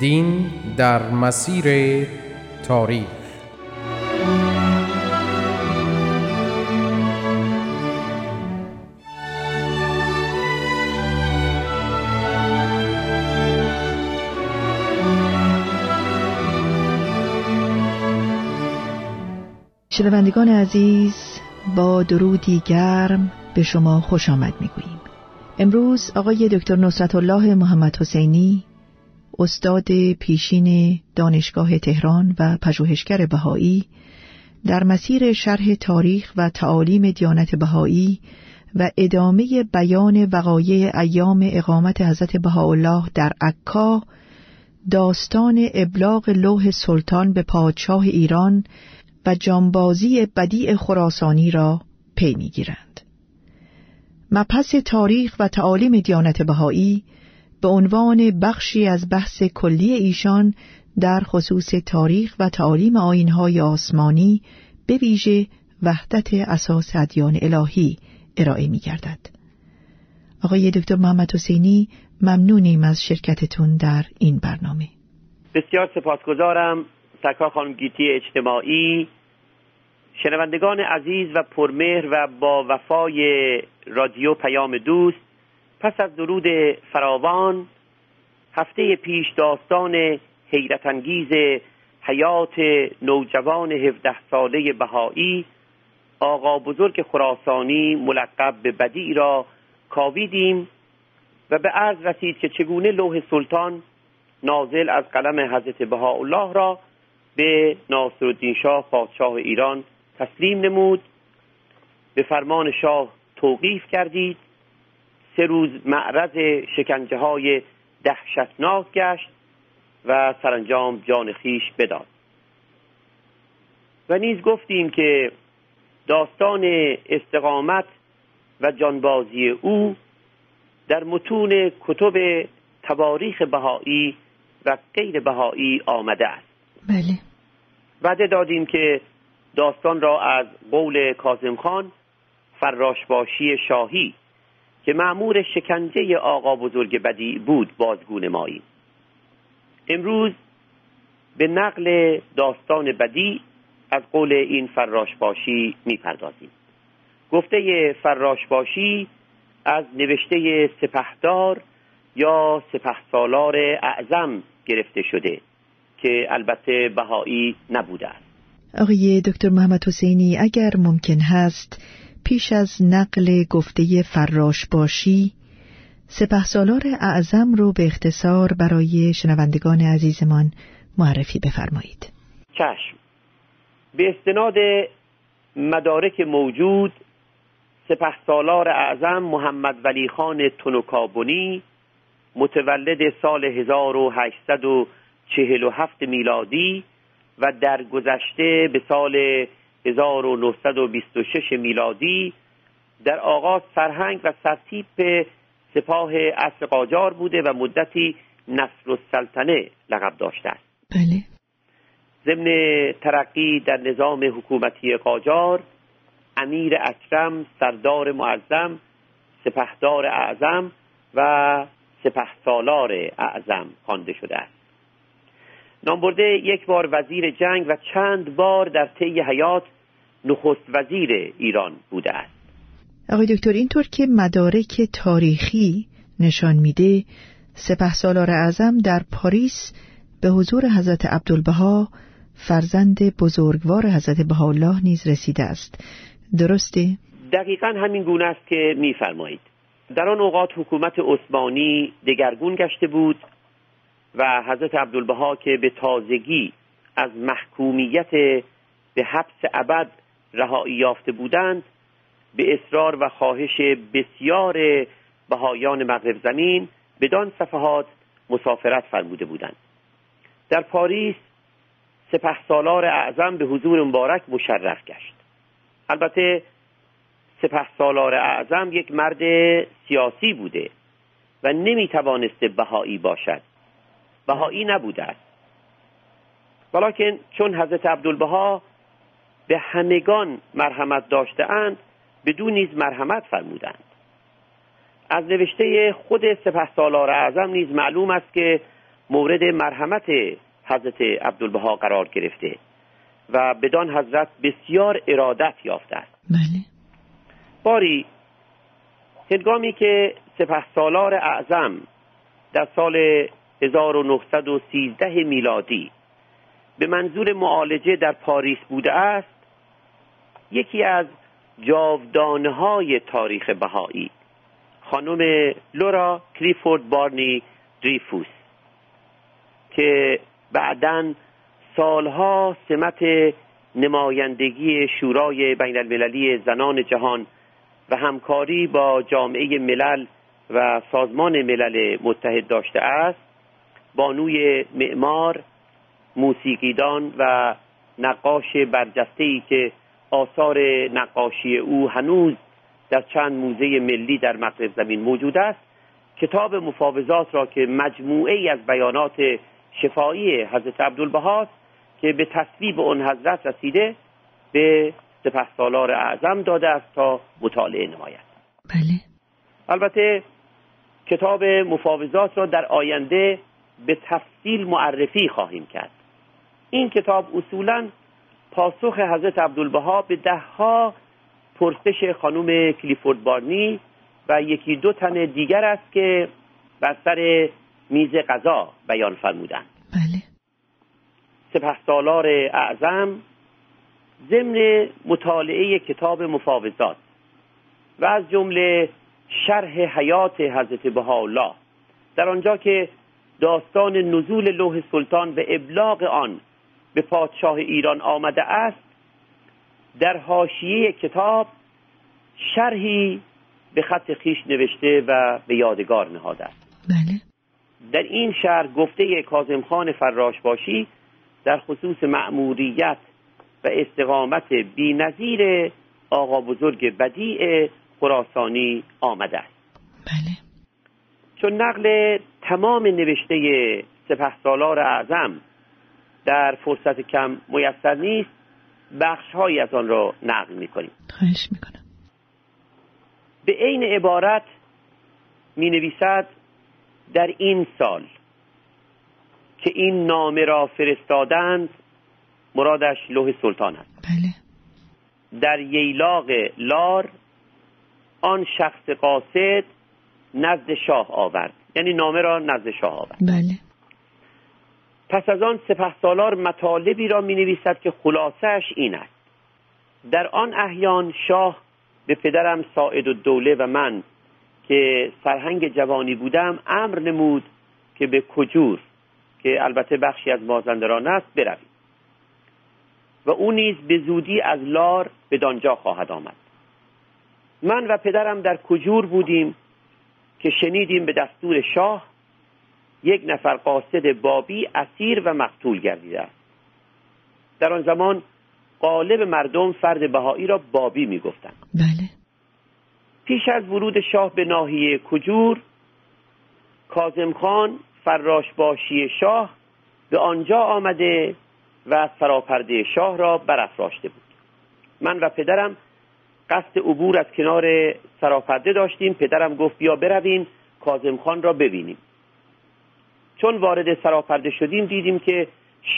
دین در مسیر تاریخ. شنوندگان عزیز با درودی گرم به شما خوش آمد می‌گوییم. امروز آقای دکتر نصرت الله محمد حسینی استاد پیشین دانشگاه تهران و پژوهشگر بهایی در مسیر شرح تاریخ و تعالیم دیانت بهایی و ادامه بیان وقایع ایام اقامت حضرت بهاءالله در عکا داستان ابلاغ لوح سلطان به پادشاه ایران و جانبازی بدیع خراسانی را پی می‌گیرند. مبحث تاریخ و تعالیم دیانت بهایی به عنوان بخشی از بحث کلی ایشان در خصوص تاریخ و تعالیم آینهای آسمانی به ویژه وحدت اساس ادیان الهی ارائه می گردد. آقای دکتر محمد حسینی ممنونیم از شرکتتون در این برنامه بسیار سپاسگزارم سرکار خانم گیتی اجتماعی شنوندگان عزیز و پرمهر و با وفای رادیو پیام دوست پس از درود فراوان هفته پیش داستان حیرت انگیز حیات نوجوان 17 ساله بهایی آقا بزرگ خراسانی ملقب به بدی را کاویدیم و به عرض رسید که چگونه لوح سلطان نازل از قلم حضرت بهاءالله را به ناصرالدین شاه پادشاه ایران تسلیم نمود. به فرمان شاه توقیف کردید. سه روز معرض شکنجه های دهشتناک گشت و سرانجام جان خیش بداد. و نیز گفتیم که داستان استقامت و جانبازی او در متون کتب تواریخ بهایی و غیر بهایی آمده است. بله. وعده دادیم که داستان را از قول کازم خان فراشباشی شاهی که معمور شکنجه آقا بزرگ بدی بود بازگون مایی امروز به نقل داستان بدی از قول این فراشباشی می‌پردازیم. گفته فراشباشی از نوشته سپهدار یا سپهسالار اعظم گرفته شده که البته بهایی نبوده است. آقای دکتر محمد حسینی اگر ممکن هست پیش از نقل گفته فراش باشی سپه سالار اعظم رو به اختصار برای شنوندگان عزیزمان معرفی بفرمایید. چشم. به استناد مدارک موجود سپه سالار اعظم محمد ولی خان تنوکابونی متولد سال 1847 میلادی و در گذشته به سال 1926 میلادی در آغاز سرهنگ و سرتیپ سپاه اصر قاجار بوده و مدتی نصر السلطنه لقب داشته است. بله. ضمن ترقی در نظام حکومتی قاجار امیر اکرم سردار معظم سپهدار اعظم و سپهسالار اعظم خوانده شده است. نامبرده یک بار وزیر جنگ و چند بار در طی حیات نخست وزیر ایران بوده است. آقای دکتر اینطور که مدارک تاریخی نشان میده سپه سالار اعظم در پاریس به حضور حضرت عبدالبها فرزند بزرگوار حضرت بهاءالله نیز رسیده است. درسته؟ دقیقا همین گونه است که میفرمایید. در آن اوقات حکومت عثمانی دگرگون گشته بود و حضرت عبدالبها که به تازگی از محکومیت به حبس ابد رهایی یافته بودند به اصرار و خواهش بسیار بهایان مغرب زمین بدان صفحات مسافرت فرموده بودند. در پاریس سپه سالار اعظم به حضور مبارک مشرف گشت. البته سپه سالار اعظم یک مرد سیاسی بوده و نمی توانسته بهایی باشد. بهایی نبوده است. ولیکن چون حضرت عبدالبها به همگان مرحمت داشته اند بدون نیز مرحمت فرمودند. از نوشته خود سپه سالار اعظم نیز معلوم است که مورد مرحمت حضرت عبدالبها قرار گرفته و بدان حضرت بسیار ارادت یافته است. بله. باری هنگامی که سپه سالار اعظم در سال 1913 میلادی به منظور معالجه در پاریس بوده است یکی از جاودانه های تاریخ بهایی. خانم لورا کلیفورد بارنی دریفوس که بعدا سالها سمت نمایندگی شورای بین المللی زنان جهان و همکاری با جامعه ملل و سازمان ملل متحد داشته است بانوی معمار موسیقیدان و نقاش برجسته ای که آثار نقاشی او هنوز در چند موزه ملی در مغرب زمین موجود است. کتاب مفاوضات را که مجموعه ای از بیانات شفایی حضرت عبدالبهاست که به تصویب اون حضرت رسیده به سپه سالار اعظم داده است تا مطالعه نماید. بله. البته کتاب مفاوضات را در آینده به تفصیل معرفی خواهیم کرد. این کتاب اصولا پاسخ حضرت عبدالبها به دهها پرسش خانم کلیفورد بارنی و یکی دو تن دیگر است که بر سر میز غذا بیان فرمودند. بله. سپه سالار اعظم ضمن مطالعه کتاب مفاوضات و از جمله شرح حیات حضرت بهاءالله در آنجا که داستان نزول لوح سلطان و ابلاغ آن به پادشاه ایران آمده است در حاشیه کتاب شرحی به خط خیش نوشته و به یادگار نهاده است. بله. در این شهر گفته کازم خان فراش باشی در خصوص مأموریت و استقامت بی نظیر آقا بزرگ بدیع خراسانی آمده است. بله. چون نقل تمام نوشته سپه سالار اعظم در فرصت کم میسر نیست. بخش های از آن را نقل می کنیم خواهش می‌کنم. به عین عبارت می نویسد در این سال که این نامه را فرستادند مرادش لوح سلطان است. بله. در ییلاق لار آن شخص قاصد نزد شاه آورد. یعنی نامه را نزد شاه آورد. بله. پس از آن سپه سالار مطالبی را می نویسد که خلاصش این است. در آن احیان شاه به پدرم ساعد الدوله و من که سرهنگ جوانی بودم امر نمود که به کجور که البته بخشی از مازندران است برویم. و او نیز به زودی از لار به دانجا خواهد آمد. من و پدرم در کجور بودیم که شنیدیم به دستور شاه یک نفر قاصد بابی اسیر و مقتول گردیده است. در آن زمان قالب مردم فرد بهایی را بابی می‌گفتند. بله. پیش از ورود شاه به ناحیه کجور کازم خان فراش باشی شاه به آنجا آمده و سراپرده شاه را برافراشته بود. من و پدرم قصد عبور از کنار سراپرده داشتیم. پدرم گفت بیا برویم کازم خان را ببینیم. چون وارد سراپرده شدیم دیدیم که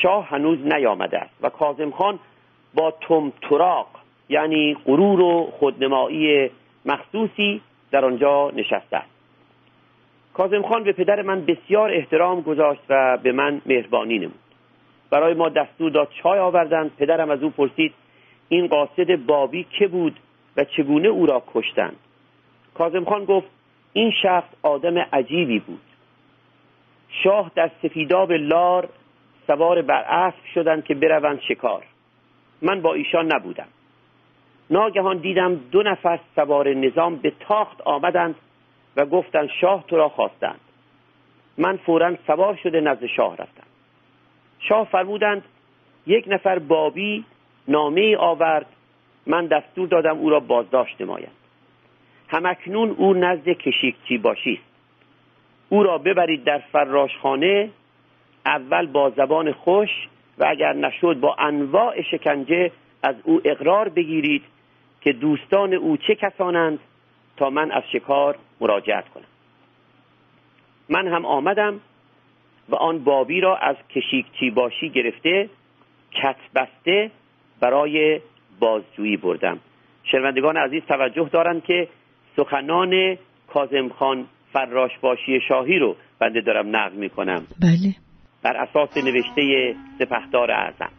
شاه هنوز نیامده است. و کازم خان با تم تراق یعنی غرور و خودنمایی مخصوصی در آنجا نشسته است. کازم خان به پدر من بسیار احترام گذاشت و به من مهربانی نمود. برای ما دستور داد چای آوردند. پدرم از او پرسید این قاصد بابی که بود و چگونه او را کشتند؟ کازم خان گفت این شخص آدم عجیبی بود. شاه در سفیداب لار سوار بر اسب شدند که بروند شکار. من با ایشان نبودم. ناگهان دیدم دو نفر سوار نظام به تاخت آمدند و گفتند شاه تو را خواستند. من فورا سوار شده نزد شاه رفتم. شاه فرمودند یک نفر بابی نامه آورد. من دستور دادم او را بازداشت نماید. همکنون او نزد کشیکچی باشی او را ببرید در فراشخانه اول با زبان خوش و اگر نشد با انواع شکنجه از او اقرار بگیرید که دوستان او چه کسانند تا من از شکار مراجعت کنم. من هم آمدم و آن بابی را از کشیکچی باشی گرفته کت بسته برای بازجویی بردم. شنوندگان عزیز توجه دارند که سخنان کازم خان فراش باشی شاهی رو بنده دارم نقل می کنم بله. بر اساس نوشته سپهدار اعظم.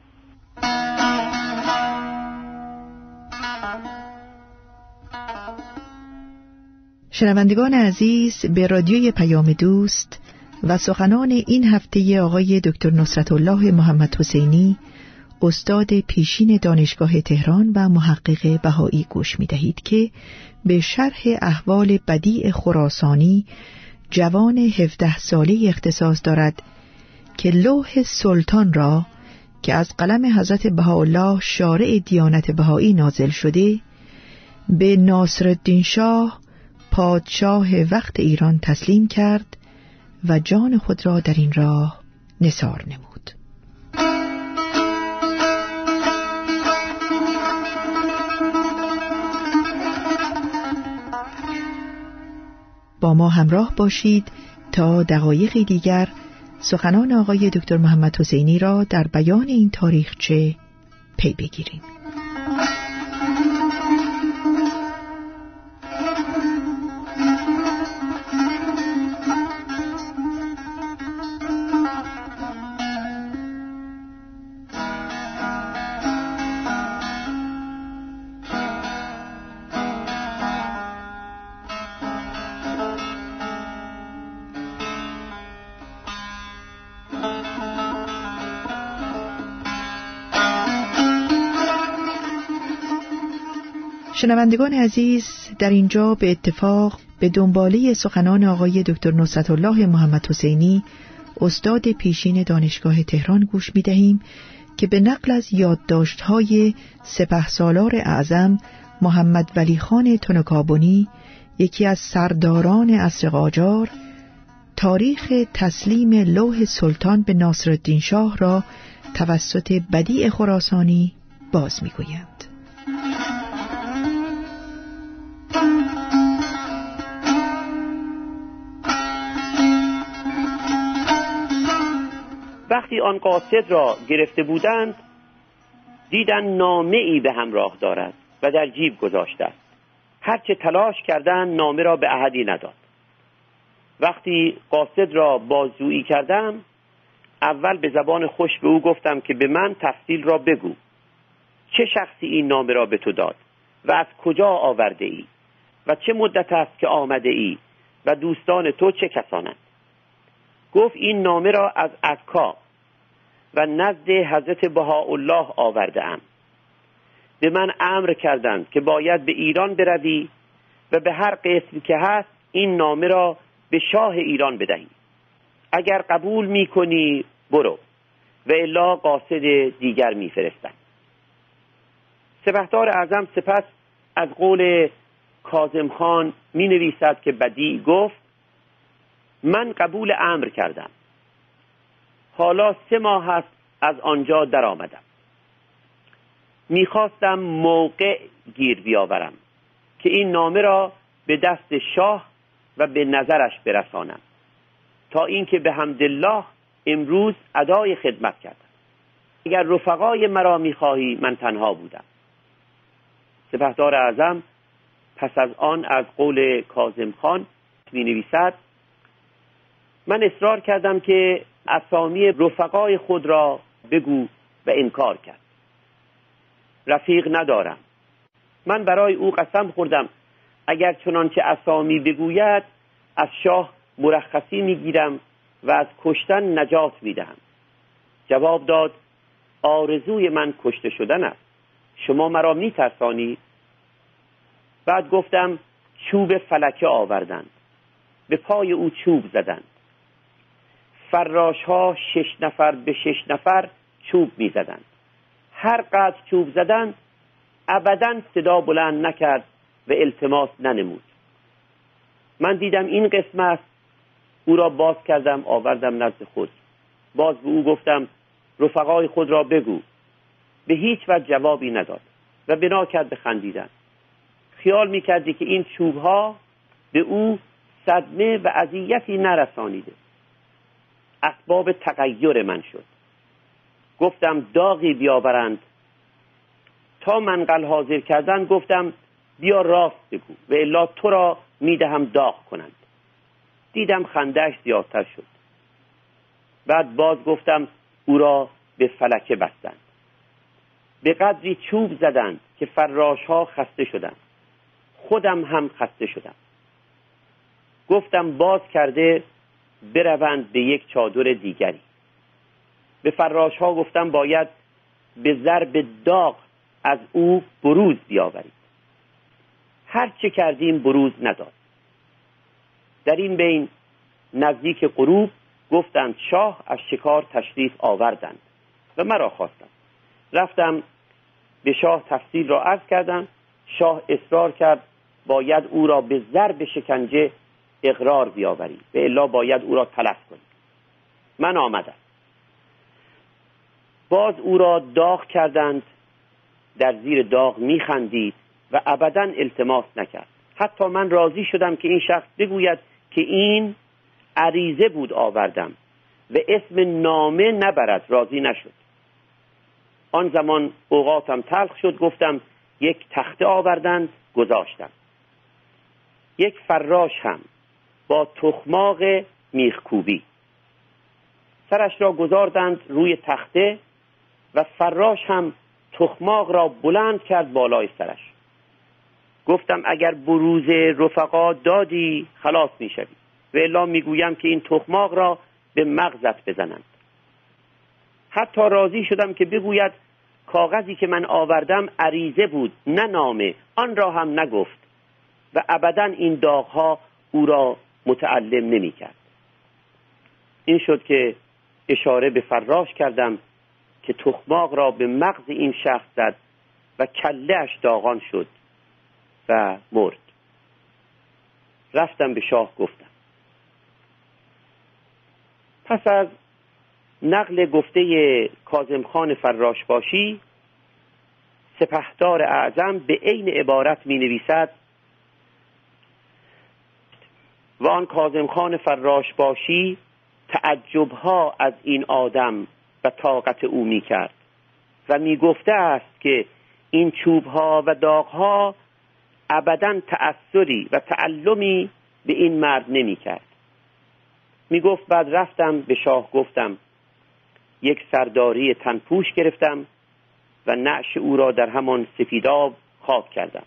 شنوندگان عزیز به رادیوی پیام دوست و سخنان این هفته آقای دکتر نصرت الله محمد حسینی استاد پیشین دانشگاه تهران و محقق بهایی گوش می دهید که به شرح احوال بدیع خراسانی جوان 17 ساله اختصاص دارد که لوح سلطان را که از قلم حضرت بهاءالله شارع دیانت بهایی نازل شده به ناصرالدین شاه پادشاه وقت ایران تسلیم کرد و جان خود را در این راه نثار نمود. با ما همراه باشید تا دقایقی دیگر. سخنان آقای دکتر محمد حسینی را در بیان این تاریخچه پی بگیریم. شنوندگان عزیز در اینجا به اتفاق به دنباله سخنان آقای دکتر نصرت الله محمد حسینی استاد پیشین دانشگاه تهران گوش می دهیم که به نقل از یادداشت‌های سپه سالار اعظم محمد ولی خان تنکابونی یکی از سرداران عصر قاجار تاریخ تسلیم لوح سلطان به ناصرالدین شاه را توسط بدیع خراسانی باز می‌گویند. وقتی آن قاصد را گرفته بودند دیدن نامه ای به همراه دارد و در جیب گذاشته است. هرچه تلاش کردن نامه را به احدی نداد. وقتی قاصد را بازجویی کردم اول به زبان خوش به او گفتم که به من تفصیل را بگو. چه شخصی این نامه را به تو داد و از کجا آورده ای؟ و چه مدت است که آمده ای؟ و دوستان تو چه کسانند؟ گفت این نامه را از عکا و نزد حضرت بهاءالله آورده ام به من امر کردند که باید به ایران بروی و به هر قسم که هست این نامه را به شاه ایران بدهی. اگر قبول می کنی برو و الا قاصد دیگر میفرستند سپهدار اعظم سپس از قول کازم خان می نویسد که بدی گفت من قبول امر کردم. حالا سه ماه است از آنجا در آمدم می‌خواستم موقع گیر بیاورم که این نامه را به دست شاه و به نظرش برسانم. تا اینکه به حمدالله امروز ادای خدمت کردم. اگر رفقای مرا می‌خواهی من تنها بودم. سپهدار اعظم پس از آن از قول کازم خان می نویسد من اصرار کردم که اسامی رفقای خود را بگو و انکار کرد. رفیق ندارم. من برای او قسم خوردم. اگر چنانچه اسامی بگوید از شاه مرخصی می‌گیرم و از کشتن نجات می‌دهم. جواب داد آرزوی من کشته شدن است. شما مرا میترسانید بعد گفتم چوب فلکه آوردند. به پای او چوب زدند. فراش ها شش نفر به شش نفر چوب می زدند. هر قدر چوب زدن ابدا صدا بلند نکرد و التماس ننمود. من دیدم این قسمت او را باز کردم آوردم نزد خود. باز به او گفتم رفقای خود را بگو. به هیچ وجه جوابی نداد و بنا کرد به خندیدن. خیال می‌کردی که این چوب ها به او صدمه و اذیتی نرسانیده. اسباب تغییر من شد. گفتم داغی بیاورند. تا منقل حاضر کردن گفتم بیا راست بگو و الا تو را می‌دهم داغ کنند. دیدم خندهش زیادتر شد. بعد باز گفتم او را به فلکه بستند. به قدری چوب زدند که فراش ها خسته شدند. خودم هم خسته شدم. گفتم باز کرده بروند به یک چادر دیگری. به فراش ها گفتم باید به ضرب داغ از او بروز بیاورید. هر چه کردیم بروز نداد. در این بین نزدیک غروب گفتند شاه از شکار تشریف آوردند و مرا خواستند. رفتم به شاه تفصیل را عرض کردم. شاه اصرار کرد باید او را به ضرب شکنجه اقرار بیاوری. به الا باید او را تلف کنی. من آمدم. باز او را داغ کردند در زیر داغ میخندید و ابدا التماس نکرد. حتی من راضی شدم که این شخص بگوید که این عریضه بود آوردم و اسم نامه نبرد راضی نشد. آن زمان اوقاتم تلخ شد گفتم یک تخته آوردند گذاشتم. یک فراش هم. با تخماق میخکوبی. سرش را گذاردند روی تخته و فراش هم تخماق را بلند کرد بالای سرش. گفتم اگر بروز رفقا دادی خلاص می‌شوی. و الا می‌گویم که این تخماق را به مغزت بزنند. حتی راضی شدم که بگوید کاغذی که من آوردم عریضه بود نه نامه آن را هم نگفت. و ابدا این داغها او را متعلم نمی کرد این شد که اشاره به فراش کردم که تخماق را به مغز این شخص زد و کلهش داغان شد و مرد. رفتم به شاه گفتم. پس از نقل گفته کازم خان فراش باشی سپهدار اعظم به عین عبارت می نویسد و آن کازم خان فراش باشی تعجبها از این آدم و طاقت او می کرد و می گفته است که این چوبها و داغها ابدا تأثری و تعلمی به این مرد نمی کرد می گفت بعد رفتم به شاه گفتم یک سرداری تنپوش گرفتم و نعش او را در همان سفیداب خاک کردم.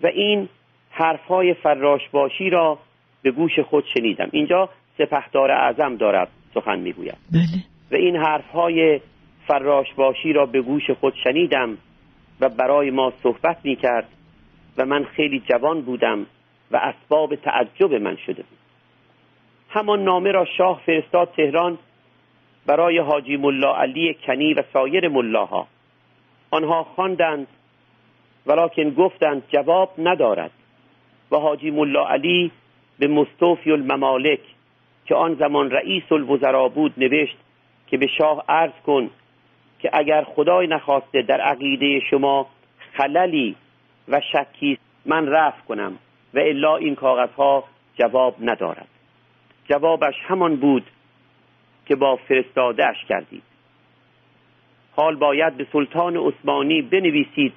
و این حرفهای فراشباشی را به گوش خود شنیدم. اینجا سپهدار اعظم دارد سخن می‌گوید. بله. و این حرفهای فراشباشی را به گوش خود شنیدم و برای ما صحبت می‌کرد و من خیلی جوان بودم و اسباب تعجب من شده بود. همان نامه را شاه فرستاد تهران برای حاجی ملا علی کنی و سایر ملاها. آنها خواندند ولکن گفتند جواب ندارد. و حاجی ملا علی به مستوفی الممالک که آن زمان رئیس الوزرا بود نوشت که به شاه عرض کن که اگر خدای نخواسته در عقیده شما خللی و شکی من رفت کنم و الا این کاغذها جواب ندارد. جوابش همان بود که با فرستادهش کردید حال باید به سلطان عثمانی بنویسید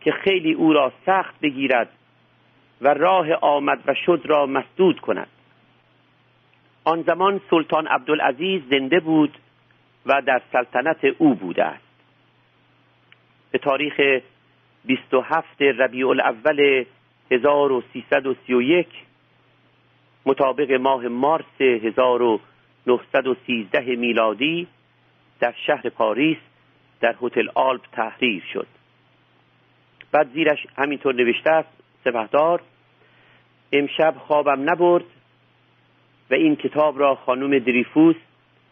که خیلی او را سخت بگیرد و راه آمد و شد را مسدود کند. آن زمان سلطان عبدالعزیز زنده بود و در سلطنت او بوده است. به تاریخ 27 ربیع الاول 1331 مطابق ماه مارس 1913 میلادی در شهر پاریس در هتل آلپ تحریر شد. بعد زیرش همینطور نوشته است سپهدار امشب خوابم نبرد و این کتاب را خانم دریفوس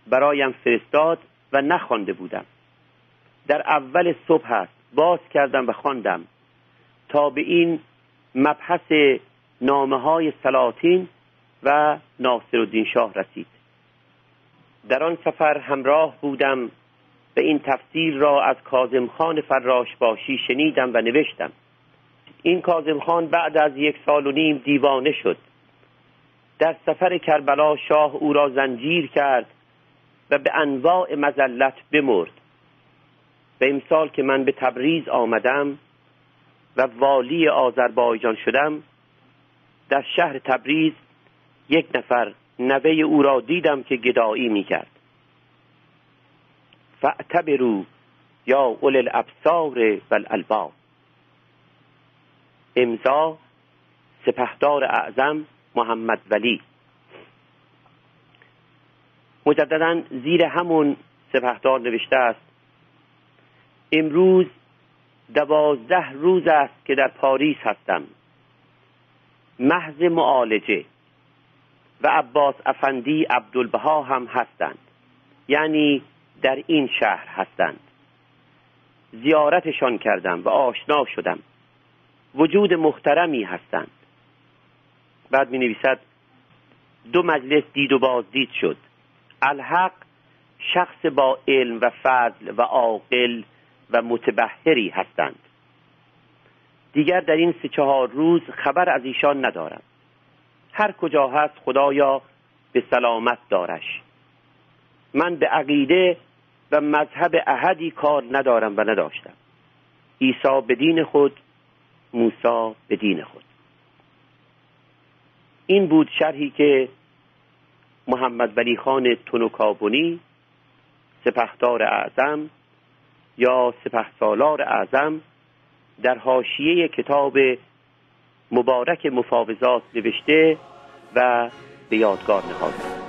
برایم فرستاد و نخوانده بودم. در اول صبح است. باز کردم و خواندم. تا به این مبحث نامه های سلاطین و ناصر الدین شاه رسید. در آن سفر همراه بودم و این تفسیر را از کازم خان فراش باشی شنیدم و نوشتم. این کازم خان بعد از یک سال و نیم دیوانه شد. در سفر کربلا شاه او را زنجیر کرد و به انواع مزلت بمرد. و امسال که من به تبریز آمدم و والی آذربایجان شدم در شهر تبریز یک نفر نوه او را دیدم که گدایی می‌کرد. فاعتبرو یا اول الابصار و امضا سپهدار اعظم محمد ولی. مجددا زیر همون سپهدار نوشته است امروز دوازده روز است که در پاریس هستم. محض معالجه و عباس افندی عبدالبها هم هستند یعنی در این شهر هستند. زیارتشان کردم و آشنا شدم. وجود محترمی هستند. بعد می نویسد دو مجلس دید و بازدید شد. الحق شخص با علم و فضل و عاقل و متبهری هستند. دیگر در این سه چهار روز خبر از ایشان ندارم. هر کجا هست خدایا به سلامت دارش. من به عقیده و مذهب احدی کار ندارم و نداشتم. عیسی به دین خود موسی به دین خود. این بود شرحی که محمد ولی خان تنوکابونی سپهدار اعظم یا سپهسالار اعظم در حاشیه کتاب مبارک مفاوضات نوشته و به یادگار نهاده